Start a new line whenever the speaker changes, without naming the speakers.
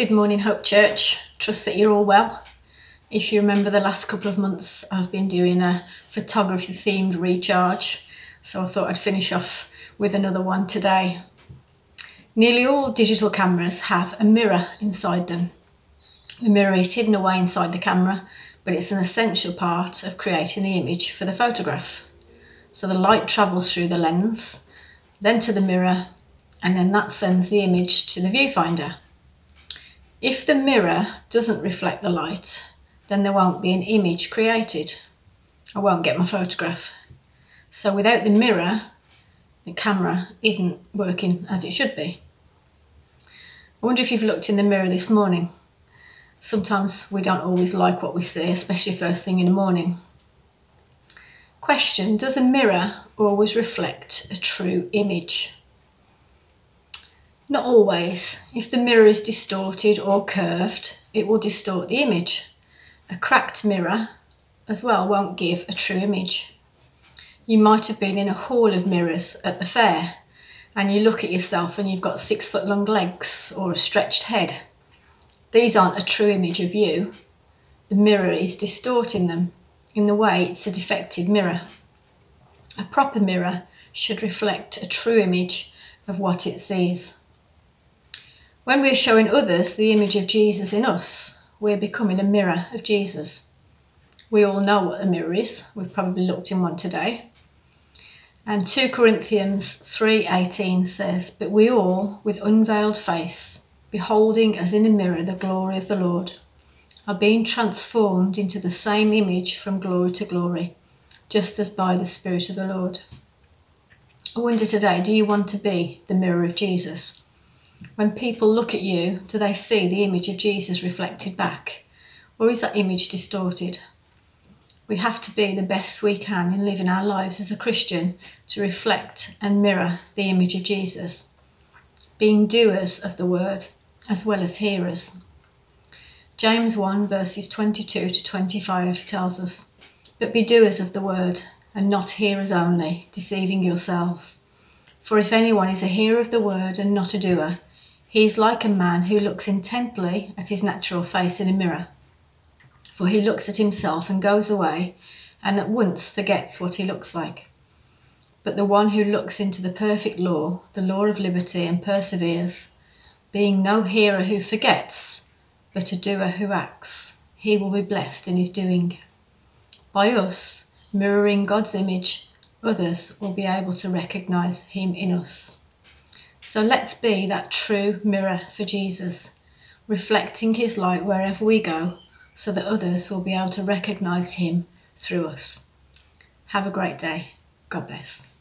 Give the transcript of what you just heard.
Good morning, Hope Church. Trust that you're all well. If you remember the last couple of months, I've been doing a photography themed recharge, so I thought I'd finish off with another one today. Nearly all digital cameras have a mirror inside them. The mirror is hidden away inside the camera, but it's an essential part of creating the image for the photograph. So the light travels through the lens, then to the mirror, and then that sends the image to the viewfinder. If the mirror doesn't reflect the light, then there won't be an image created. I won't get my photograph. So without the mirror, the camera isn't working as it should be. I wonder if you've looked in the mirror this morning. Sometimes we don't always like what we see, especially first thing in the morning. Question Does a mirror always reflect a true image? Not always. If the mirror is distorted or curved, it will distort the image. A cracked mirror as well won't give a true image. You might have been in a hall of mirrors at the fair and you look at yourself and you've got six foot long legs or a stretched head. These aren't a true image of you. The mirror is distorting them in the way it's a defective mirror. A proper mirror should reflect a true image of what it sees. When we are showing others the image of Jesus in us, we're becoming a mirror of Jesus. We all know what a mirror is. We've probably looked in one today. And 2 Corinthians 3:18 says, "But we all with unveiled face, beholding as in a mirror the glory of the Lord, are being transformed into the same image from glory to glory, just as by the Spirit of the Lord." I wonder today, do you want to be the mirror of Jesus? When people look at you, do they see the image of Jesus reflected back? Or is that image distorted? We have to be the best we can in living our lives as a Christian to reflect and mirror the image of Jesus, being doers of the word as well as hearers. James 1 verses 22 to 25 tells us, But be doers of the word and not hearers only, deceiving yourselves. For if anyone is a hearer of the word and not a doer, he is like a man who looks intently at his natural face in a mirror. For he looks at himself and goes away and at once forgets what he looks like. But the one who looks into the perfect law, the law of liberty, and perseveres, being no hearer who forgets, but a doer who acts, he will be blessed in his doing. By us, mirroring God's image, others will be able to recognize him in us. So let's be that true mirror for Jesus, reflecting his light wherever we go, so that others will be able to recognize him through us. Have a great day. God bless.